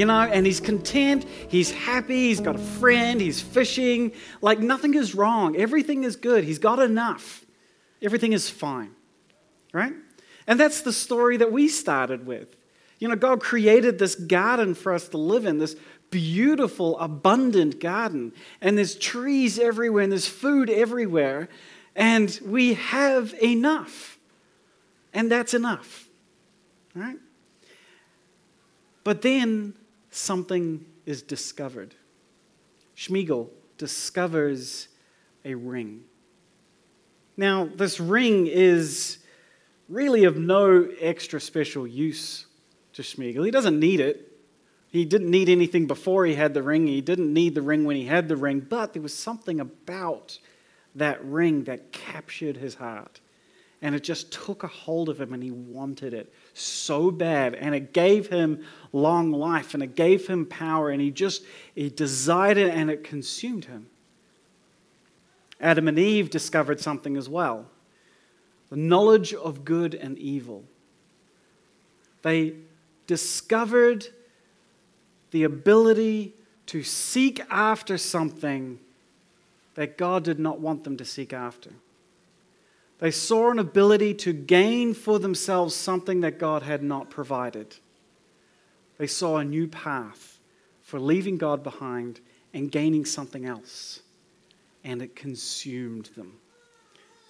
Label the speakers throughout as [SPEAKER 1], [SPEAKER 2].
[SPEAKER 1] you know, and he's content, he's happy, he's got a friend, he's fishing. Like nothing is wrong, everything is good, he's got enough, everything is fine, right? And that's the story that we started with. You know, God created this garden for us to live in, this beautiful, abundant garden. And there's trees everywhere, and there's food everywhere. And we have enough. And that's enough. Right? But then something is discovered. Smeagol discovers a ring. Now, this ring is really of no extra special use to Smeagol. He doesn't need it. He didn't need anything before he had the ring. He didn't need the ring when he had the ring, but there was something about that ring that captured his heart. And it just took a hold of him and he wanted it so bad. And it gave him long life and it gave him power and he just, he desired it and it consumed him. Adam and Eve discovered something as well the knowledge of good and evil. They discovered the ability to seek after something that God did not want them to seek after. They saw an ability to gain for themselves something that God had not provided. They saw a new path for leaving God behind and gaining something else. And it consumed them.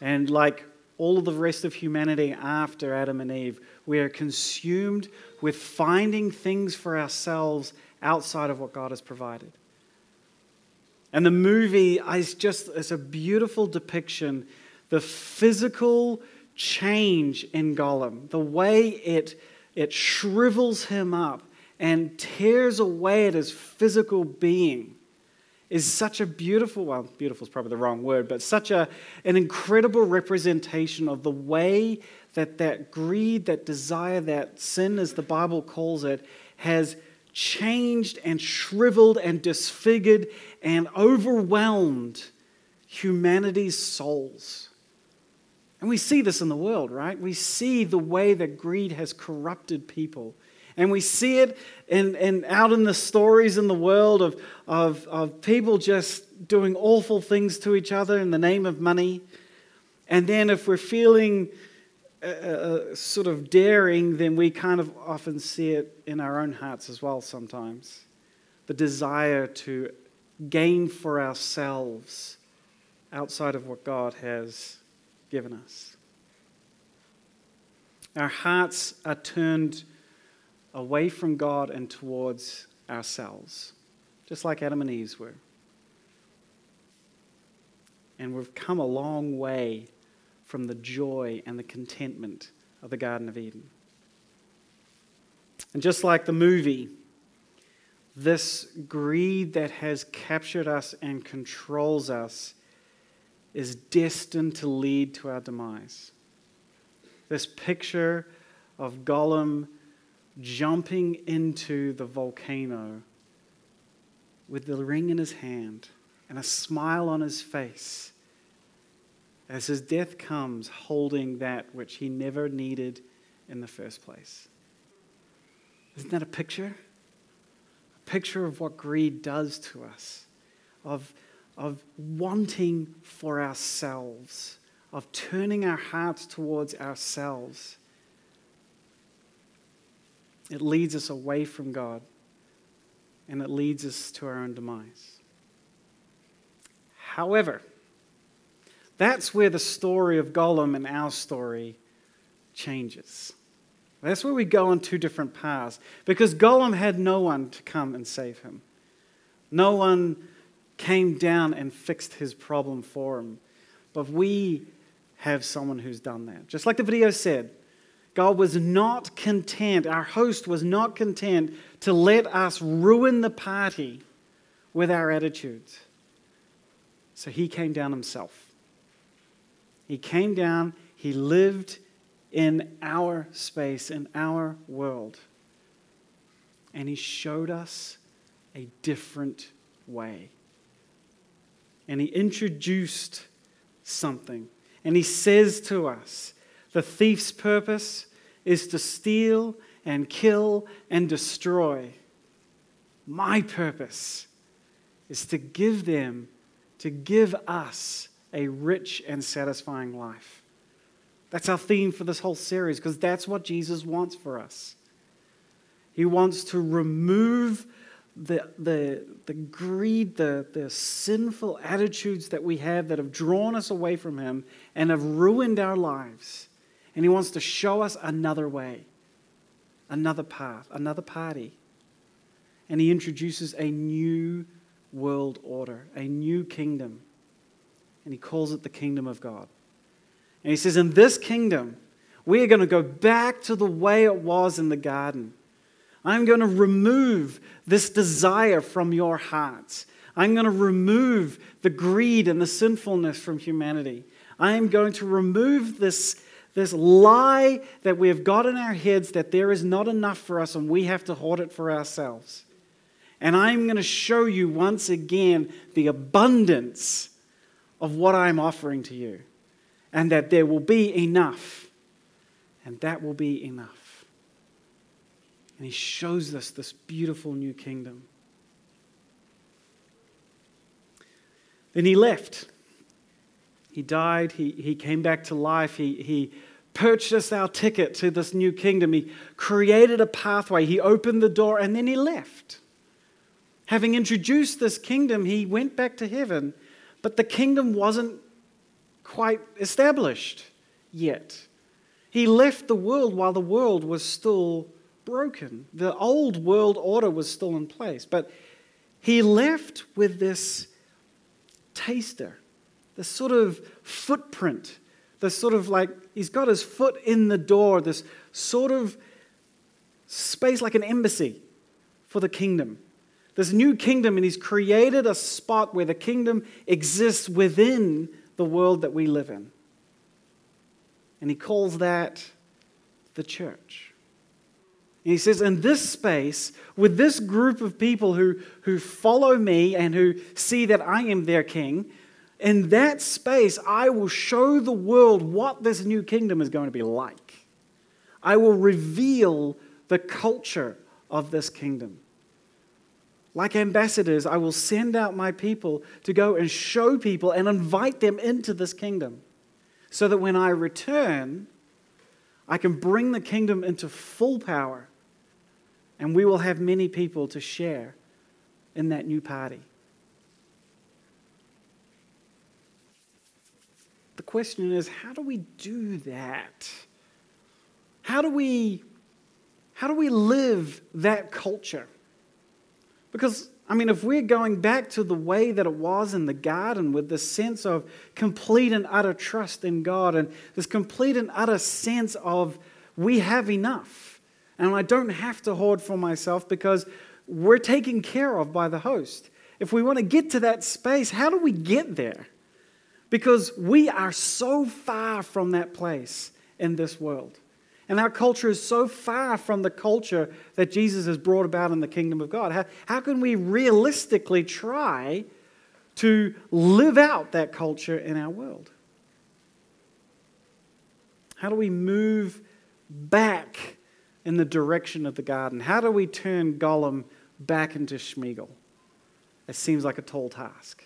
[SPEAKER 1] And like all of the rest of humanity after Adam and Eve, we are consumed with finding things for ourselves outside of what God has provided. And the movie is just it's a beautiful depiction the physical change in Gollum, the way it, it shrivels him up and tears away at his physical being is such a beautiful, well, beautiful is probably the wrong word, but such a, an incredible representation of the way that that greed, that desire, that sin, as the Bible calls it, has changed and shriveled and disfigured and overwhelmed humanity's souls. And we see this in the world, right? We see the way that greed has corrupted people. And we see it in, in, out in the stories in the world of, of, of people just doing awful things to each other in the name of money. And then if we're feeling uh, uh, sort of daring, then we kind of often see it in our own hearts as well sometimes. The desire to gain for ourselves outside of what God has given us. Our hearts are turned away from God and towards ourselves, just like Adam and Eve were. And we've come a long way from the joy and the contentment of the Garden of Eden. And just like the movie, this greed that has captured us and controls us is destined to lead to our demise. This picture of Gollum jumping into the volcano with the ring in his hand and a smile on his face as his death comes holding that which he never needed in the first place. Isn't that a picture? A picture of what greed does to us, of of wanting for ourselves, of turning our hearts towards ourselves. It leads us away from God and it leads us to our own demise. However, that's where the story of Gollum and our story changes. That's where we go on two different paths because Gollum had no one to come and save him. No one came down and fixed his problem for him. But we have someone who's done that. Just like the video said, God was not content, our host was not content to let us ruin the party with our attitudes. So he came down himself. He came down, he lived in our space, in our world. And he showed us a different way and he introduced something. And he says to us the thief's purpose is to steal and kill and destroy. my purpose is to give them, to give us a rich and satisfying life. That's our theme for this whole series because that's what Jesus wants for us. He wants to remove the, the, the greed, the, the sinful attitudes that we have that have drawn us away from Him and have ruined our lives. And He wants to show us another way, another path, another party. And He introduces a new world order, a new kingdom. And He calls it the kingdom of God. And He says, In this kingdom, we are going to go back to the way it was in the garden. I'm going to remove this desire from your hearts. I'm going to remove the greed and the sinfulness from humanity. I am going to remove this, this lie that we have got in our heads that there is not enough for us and we have to hoard it for ourselves. And I'm going to show you once again the abundance of what I'm offering to you, and that there will be enough. And that will be enough. And he shows us this beautiful new kingdom. Then he left. He died. He, he came back to life. He, he purchased our ticket to this new kingdom. He created a pathway. He opened the door and then he left. Having introduced this kingdom, he went back to heaven, but the kingdom wasn't quite established yet. He left the world while the world was still broken. The old world order was still in place. But he left with this taster, this sort of footprint, this sort of like, he's got his foot in the door, this sort of space like an embassy for the kingdom. This new kingdom, and he's created a spot where the kingdom exists within the world that we live in. And he calls that the church. And he says, in this space, with this group of people who, who follow me and who see that I am their king, in that space, I will show the world what this new kingdom is going to be like. I will reveal the culture of this kingdom. Like ambassadors, I will send out my people to go and show people and invite them into this kingdom so that when I return, I can bring the kingdom into full power and we will have many people to share in that new party. The question is how do we do that? How do we how do we live that culture? Because I mean, if we're going back to the way that it was in the garden with this sense of complete and utter trust in God and this complete and utter sense of we have enough, and I don't have to hoard for myself because we're taken care of by the host. If we want to get to that space, how do we get there? Because we are so far from that place in this world. And our culture is so far from the culture that Jesus has brought about in the kingdom of God. How, how can we realistically try to live out that culture in our world? How do we move back in the direction of the garden? How do we turn Gollum back into Smeagol? It seems like a tall task.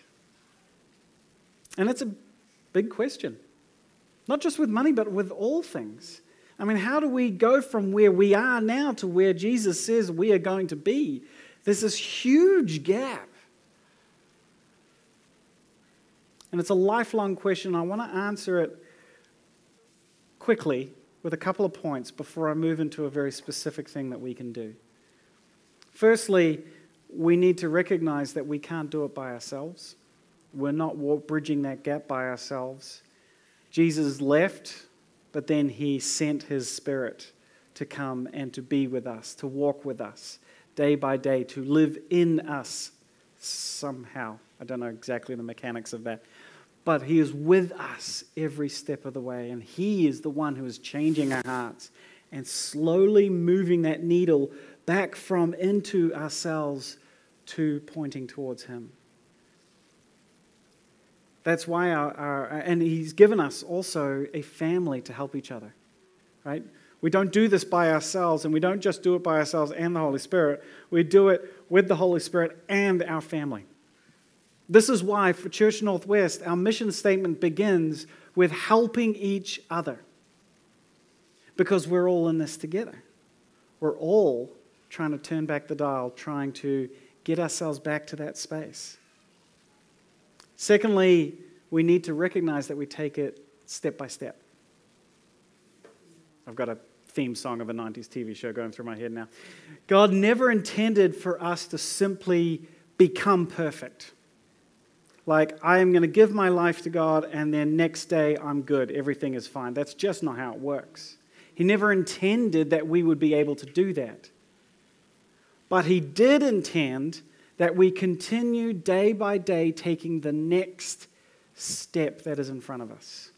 [SPEAKER 1] And it's a big question. Not just with money, but with all things. I mean, how do we go from where we are now to where Jesus says we are going to be? There's this huge gap. And it's a lifelong question. I want to answer it quickly with a couple of points before I move into a very specific thing that we can do. Firstly, we need to recognize that we can't do it by ourselves. We're not bridging that gap by ourselves. Jesus left, but then he sent his spirit to come and to be with us, to walk with us day by day, to live in us somehow. I don't know exactly the mechanics of that, but He is with us every step of the way. And He is the one who is changing our hearts and slowly moving that needle back from into ourselves to pointing towards Him. That's why our, our, and He's given us also a family to help each other, right? We don't do this by ourselves, and we don't just do it by ourselves and the Holy Spirit. We do it with the Holy Spirit and our family. This is why, for Church Northwest, our mission statement begins with helping each other. Because we're all in this together. We're all trying to turn back the dial, trying to get ourselves back to that space. Secondly, we need to recognize that we take it step by step. I've got a theme song of a 90s TV show going through my head now. God never intended for us to simply become perfect. Like, I am going to give my life to God, and then next day I'm good, everything is fine. That's just not how it works. He never intended that we would be able to do that. But He did intend that we continue day by day taking the next step that is in front of us.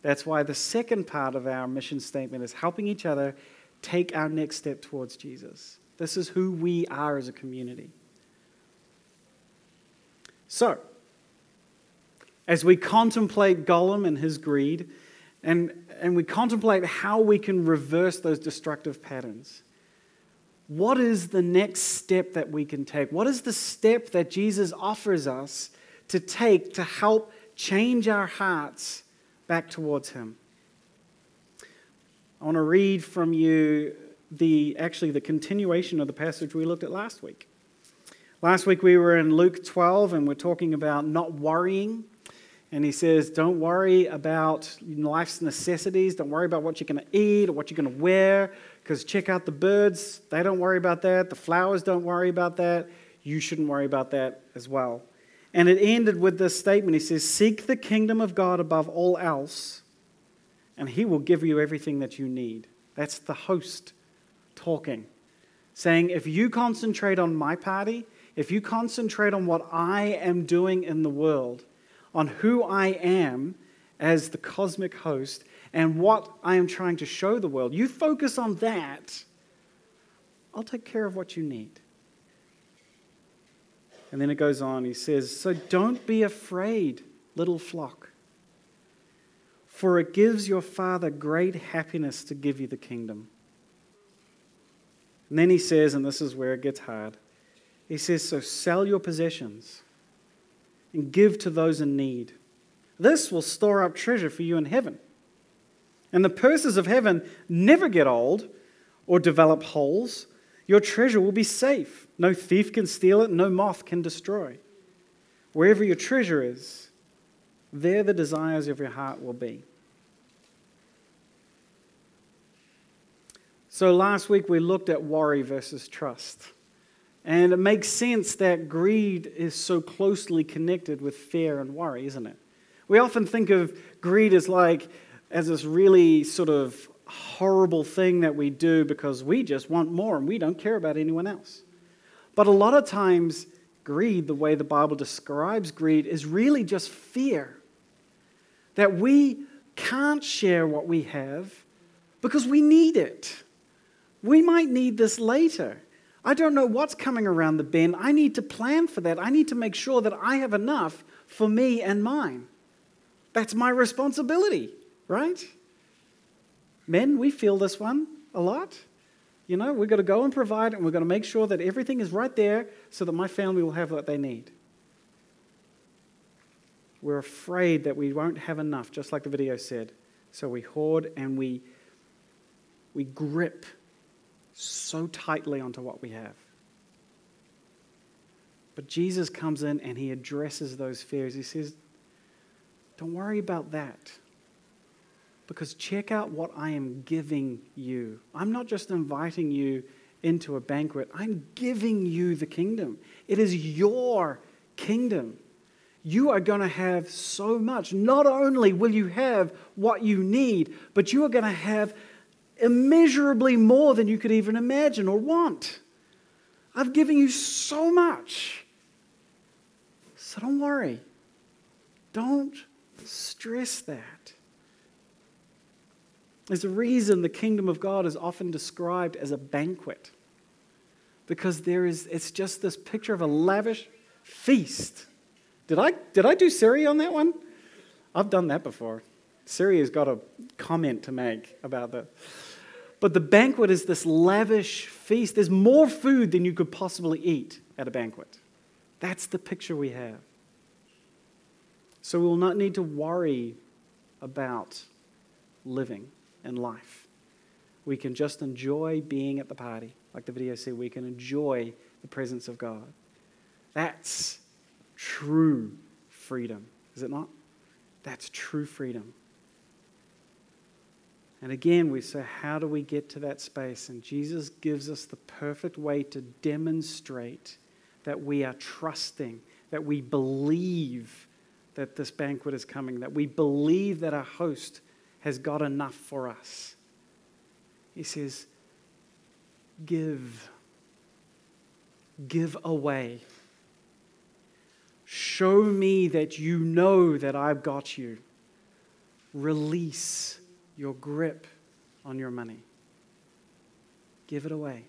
[SPEAKER 1] That's why the second part of our mission statement is helping each other take our next step towards Jesus. This is who we are as a community. So, as we contemplate Gollum and his greed, and, and we contemplate how we can reverse those destructive patterns, what is the next step that we can take? What is the step that Jesus offers us to take to help change our hearts back towards Him? I want to read from you the actually the continuation of the passage we looked at last week. Last week we were in Luke 12 and we're talking about not worrying. And he says, Don't worry about life's necessities. Don't worry about what you're going to eat or what you're going to wear, because check out the birds. They don't worry about that. The flowers don't worry about that. You shouldn't worry about that as well. And it ended with this statement He says, Seek the kingdom of God above all else, and he will give you everything that you need. That's the host talking, saying, If you concentrate on my party, if you concentrate on what I am doing in the world, on who I am as the cosmic host and what I am trying to show the world, you focus on that, I'll take care of what you need. And then it goes on, he says, So don't be afraid, little flock, for it gives your Father great happiness to give you the kingdom. And then he says, and this is where it gets hard, he says, So sell your possessions and give to those in need. This will store up treasure for you in heaven. And the purses of heaven never get old or develop holes. Your treasure will be safe. No thief can steal it, no moth can destroy. Wherever your treasure is, there the desires of your heart will be. So last week we looked at worry versus trust. And it makes sense that greed is so closely connected with fear and worry, isn't it? We often think of greed as like as this really sort of horrible thing that we do because we just want more and we don't care about anyone else. But a lot of times, greed, the way the Bible describes greed, is really just fear that we can't share what we have because we need it. We might need this later. I don't know what's coming around the bend. I need to plan for that. I need to make sure that I have enough for me and mine. That's my responsibility, right? Men, we feel this one a lot. You know, we've got to go and provide, and we've got to make sure that everything is right there so that my family will have what they need. We're afraid that we won't have enough, just like the video said. So we hoard and we, we grip so tightly onto what we have. But Jesus comes in and he addresses those fears. He says, Don't worry about that. Because check out what I am giving you. I'm not just inviting you into a banquet, I'm giving you the kingdom. It is your kingdom. You are going to have so much. Not only will you have what you need, but you are going to have immeasurably more than you could even imagine or want. I've given you so much. So don't worry. Don't stress that. There's a reason the kingdom of God is often described as a banquet. Because there is, it's just this picture of a lavish feast. Did I, did I do Siri on that one? I've done that before. Siri has got a comment to make about that. But the banquet is this lavish feast. There's more food than you could possibly eat at a banquet. That's the picture we have. So we will not need to worry about living and life. We can just enjoy being at the party. Like the video said, we can enjoy the presence of God. That's true freedom, is it not? That's true freedom. And again, we say, how do we get to that space? And Jesus gives us the perfect way to demonstrate that we are trusting, that we believe that this banquet is coming, that we believe that our host has got enough for us. He says, Give. Give away. Show me that you know that I've got you. Release your grip on your money. Give it away.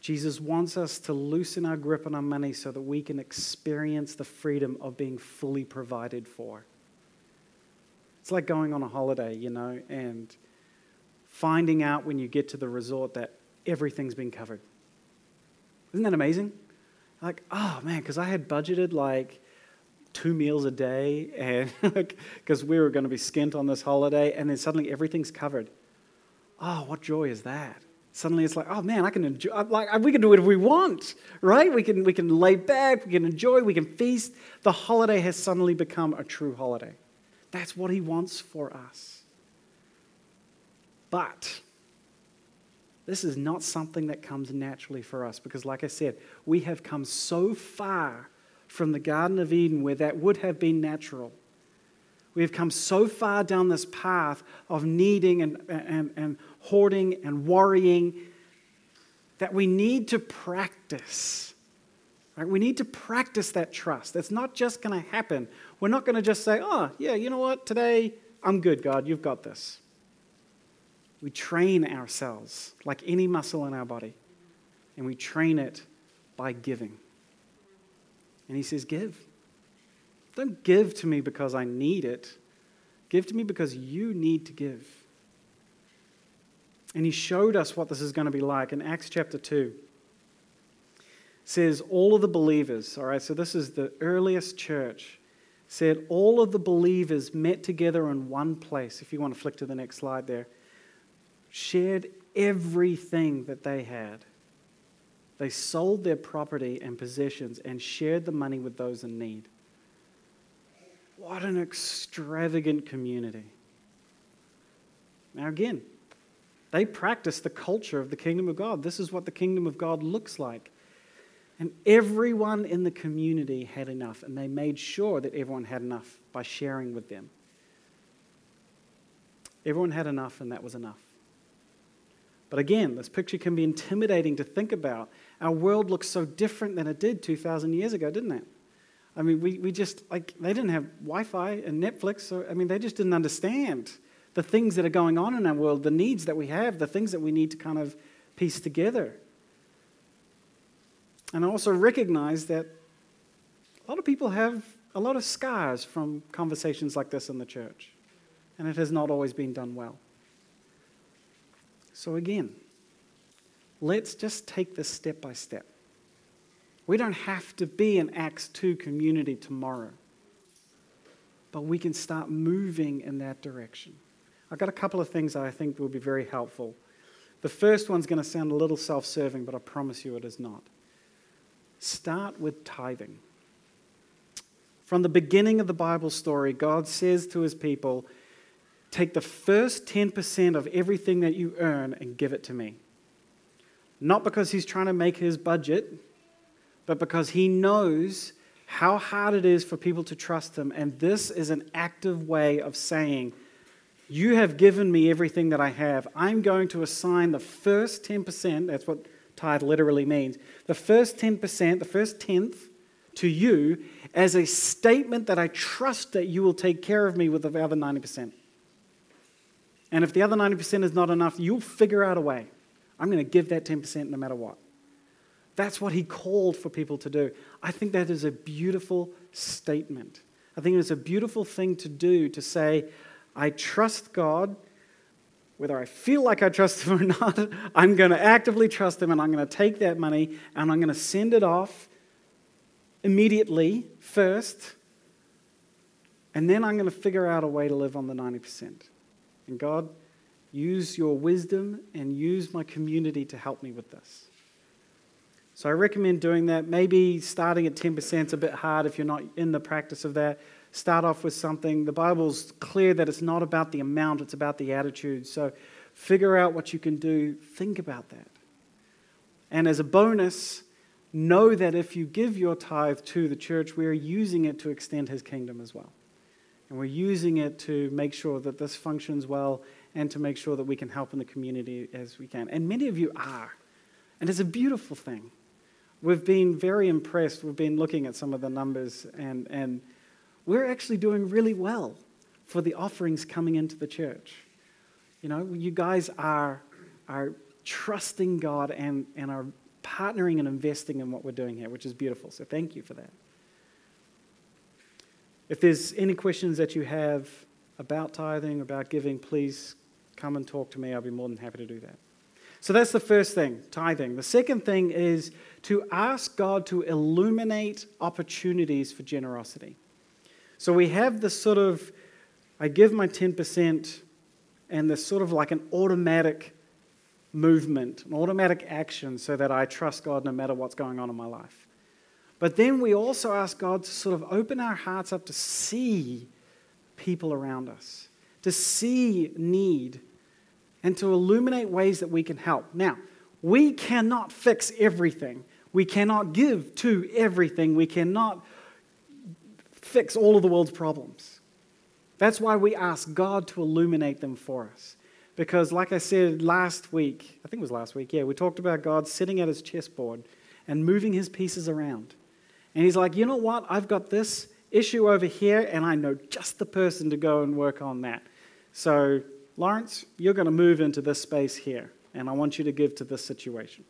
[SPEAKER 1] Jesus wants us to loosen our grip on our money so that we can experience the freedom of being fully provided for. It's like going on a holiday, you know, and finding out when you get to the resort that everything's been covered. Isn't that amazing? Like, oh man, because I had budgeted like two meals a day and because we were going to be skint on this holiday and then suddenly everything's covered. Oh, what joy is that? suddenly it's like, oh man, I can enjoy, like, we can do whatever we want, right? We can, we can lay back, we can enjoy, we can feast. The holiday has suddenly become a true holiday. That's what he wants for us. But this is not something that comes naturally for us because, like I said, we have come so far from the Garden of Eden where that would have been natural we have come so far down this path of needing and, and, and hoarding and worrying that we need to practice. Right? We need to practice that trust. It's not just going to happen. We're not going to just say, oh, yeah, you know what? Today, I'm good, God. You've got this. We train ourselves like any muscle in our body, and we train it by giving. And He says, Give. Don't give to me because I need it. Give to me because you need to give. And he showed us what this is going to be like in Acts chapter 2. Says all of the believers, all right, so this is the earliest church, said all of the believers met together in one place. If you want to flick to the next slide there, shared everything that they had. They sold their property and possessions and shared the money with those in need. What an extravagant community. Now, again, they practice the culture of the kingdom of God. This is what the kingdom of God looks like. And everyone in the community had enough, and they made sure that everyone had enough by sharing with them. Everyone had enough, and that was enough. But again, this picture can be intimidating to think about. Our world looks so different than it did 2,000 years ago, didn't it? I mean, we, we just, like, they didn't have Wi Fi and Netflix. So, I mean, they just didn't understand the things that are going on in our world, the needs that we have, the things that we need to kind of piece together. And I also recognize that a lot of people have a lot of scars from conversations like this in the church, and it has not always been done well. So, again, let's just take this step by step. We don't have to be an Acts 2 community tomorrow, but we can start moving in that direction. I've got a couple of things that I think will be very helpful. The first one's going to sound a little self serving, but I promise you it is not. Start with tithing. From the beginning of the Bible story, God says to his people, Take the first 10% of everything that you earn and give it to me. Not because he's trying to make his budget, but because he knows how hard it is for people to trust him. And this is an active way of saying, You have given me everything that I have. I'm going to assign the first 10%, that's what tithe literally means, the first 10%, the first tenth to you as a statement that I trust that you will take care of me with the other 90%. And if the other 90% is not enough, you'll figure out a way. I'm going to give that 10% no matter what. That's what he called for people to do. I think that is a beautiful statement. I think it's a beautiful thing to do to say, I trust God whether I feel like I trust him or not, I'm going to actively trust him and I'm going to take that money and I'm going to send it off immediately first. And then I'm going to figure out a way to live on the 90%. And God, use your wisdom and use my community to help me with this. So I recommend doing that. Maybe starting at 10% is a bit hard if you're not in the practice of that start off with something. The Bible's clear that it's not about the amount, it's about the attitude. So figure out what you can do. Think about that. And as a bonus, know that if you give your tithe to the church, we are using it to extend his kingdom as well. And we're using it to make sure that this functions well and to make sure that we can help in the community as we can. And many of you are. And it's a beautiful thing. We've been very impressed. We've been looking at some of the numbers and, and we're actually doing really well for the offerings coming into the church. You know, you guys are, are trusting God and, and are partnering and investing in what we're doing here, which is beautiful. So thank you for that. If there's any questions that you have about tithing, about giving, please come and talk to me. I'll be more than happy to do that. So that's the first thing, tithing. The second thing is to ask God to illuminate opportunities for generosity. So we have this sort of, I give my 10%, and this sort of like an automatic movement, an automatic action, so that I trust God no matter what's going on in my life. But then we also ask God to sort of open our hearts up to see people around us, to see need, and to illuminate ways that we can help. Now, we cannot fix everything. We cannot give to everything. We cannot fix all of the world's problems. That's why we ask God to illuminate them for us. Because, like I said last week, I think it was last week, yeah, we talked about God sitting at his chessboard and moving his pieces around. And he's like, you know what? I've got this issue over here, and I know just the person to go and work on that. So, Lawrence, you're going to move into this space here, and I want you to give to this situation.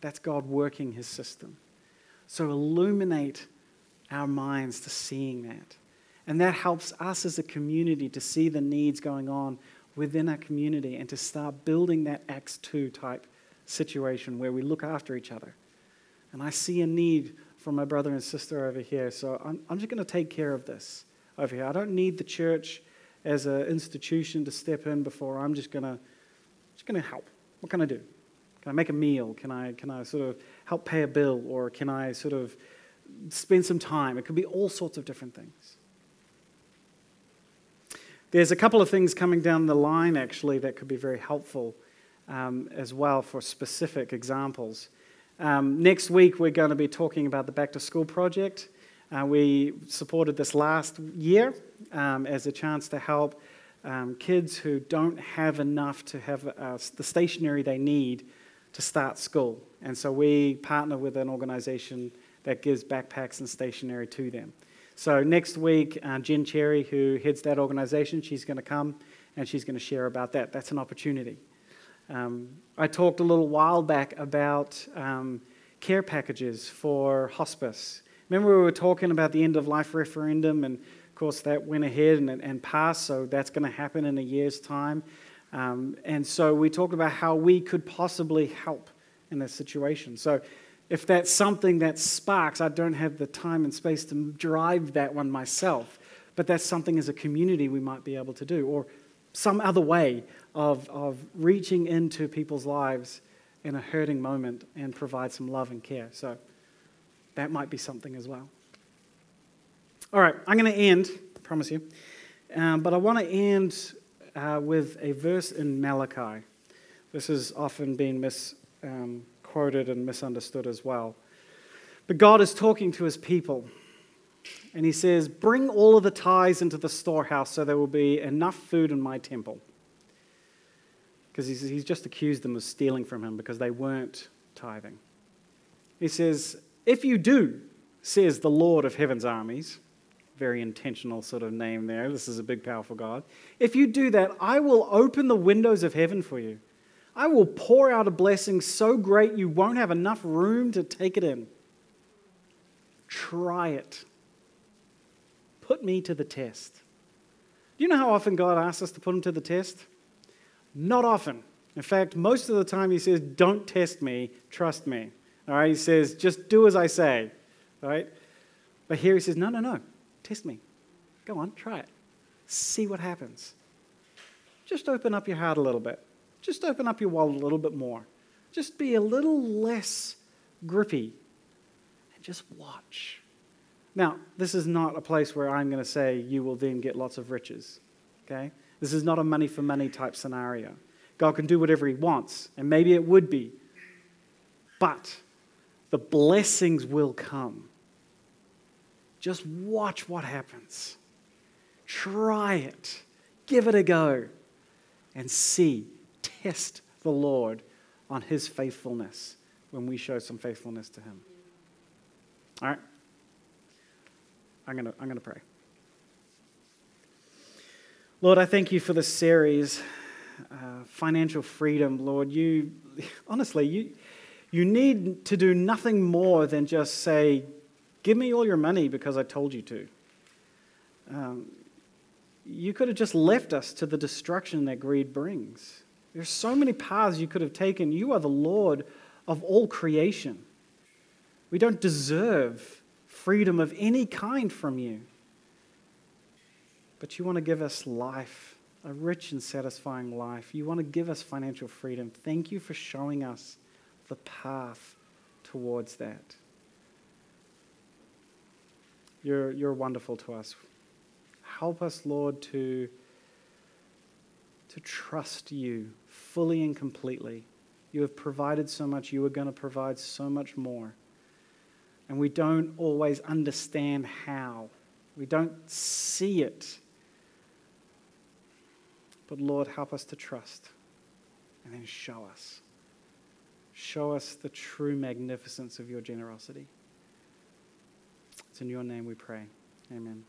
[SPEAKER 1] That's God working his system. So, illuminate our minds to seeing that. And that helps us as a community to see the needs going on within our community and to start building that Acts 2 type situation where we look after each other. And I see a need for my brother and sister over here, so I'm, I'm just going to take care of this over here. I don't need the church as an institution to step in before. I'm just going to just going to help. What can I do? Can I make a meal? Can I, can I sort of help pay a bill? Or can I sort of spend some time. It could be all sorts of different things. There's a couple of things coming down the line, actually, that could be very helpful um, as well for specific examples. Um, next week, we're going to be talking about the Back to School project. Uh, we supported this last year um, as a chance to help um, kids who don't have enough to have uh, the stationery they need to start school. And so we partner with an organization that gives backpacks and stationery to them. So next week, uh, Jen Cherry, who heads that organization, she's going to come and she's going to share about that. That's an opportunity. Um, I talked a little while back about um, care packages for hospice. Remember, we were talking about the end of life referendum, and of course, that went ahead and, and passed, so that's going to happen in a year's time. Um, and so we talked about how we could possibly help in this situation. So if that's something that sparks, I don't have the time and space to drive that one myself. But that's something as a community we might be able to do, or some other way of, of reaching into people's lives in a hurting moment and provide some love and care. So that might be something as well. All right, I'm going to end, I promise you. Um, but I want to end uh, with a verse in Malachi. This has often been misquoted Um, and misunderstood as well. But God is talking to his people. And he says, Bring all of the tithes into the storehouse so there will be enough food in my temple. Because he's, he's just accused them of stealing from him because they weren't tithing. He says, If you do, says the Lord of heaven's armies, very intentional sort of name there. This is a big, powerful God. If you do that, I will open the windows of heaven for you I will pour out a blessing so great you won't have enough room to take it in. Try it. Put me to the test. Do you know how often God asks us to put him to the test? Not often. In fact, most of the time he says, Don't test me, trust me. All right, he says, Just do as I say. All right? But here he says, No, no, no, test me. Go on, try it. See what happens. Just open up your heart a little bit. Just open up your wallet a little bit more. Just be a little less grippy and just watch. Now, this is not a place where I'm going to say you will then get lots of riches. Okay? This is not a money for money type scenario. God can do whatever He wants, and maybe it would be. But the blessings will come. Just watch what happens. Try it. Give it a go. And see, test the Lord on His faithfulness when we show some faithfulness to Him. All right? I'm going to I'm going to pray. Lord, I thank you for this series, uh, Financial Freedom. Lord, you, honestly, you, you need to do nothing more than just say, Give me all your money because I told you to. Um, you could have just left us to the destruction that greed brings. There's so many paths you could have taken. You are the Lord of all creation. We don't deserve freedom of any kind from you. But you want to give us life, a rich and satisfying life. You want to give us financial freedom. Thank you for showing us the path towards that. You're, you're wonderful to us. Help us, Lord, to, to trust you fully and completely. You have provided so much, you are going to provide so much more and we don't always understand how. We don't see it. But Lord, help us to trust and then show us. Show us the true magnificence of your generosity. It's in your name we pray. Amen.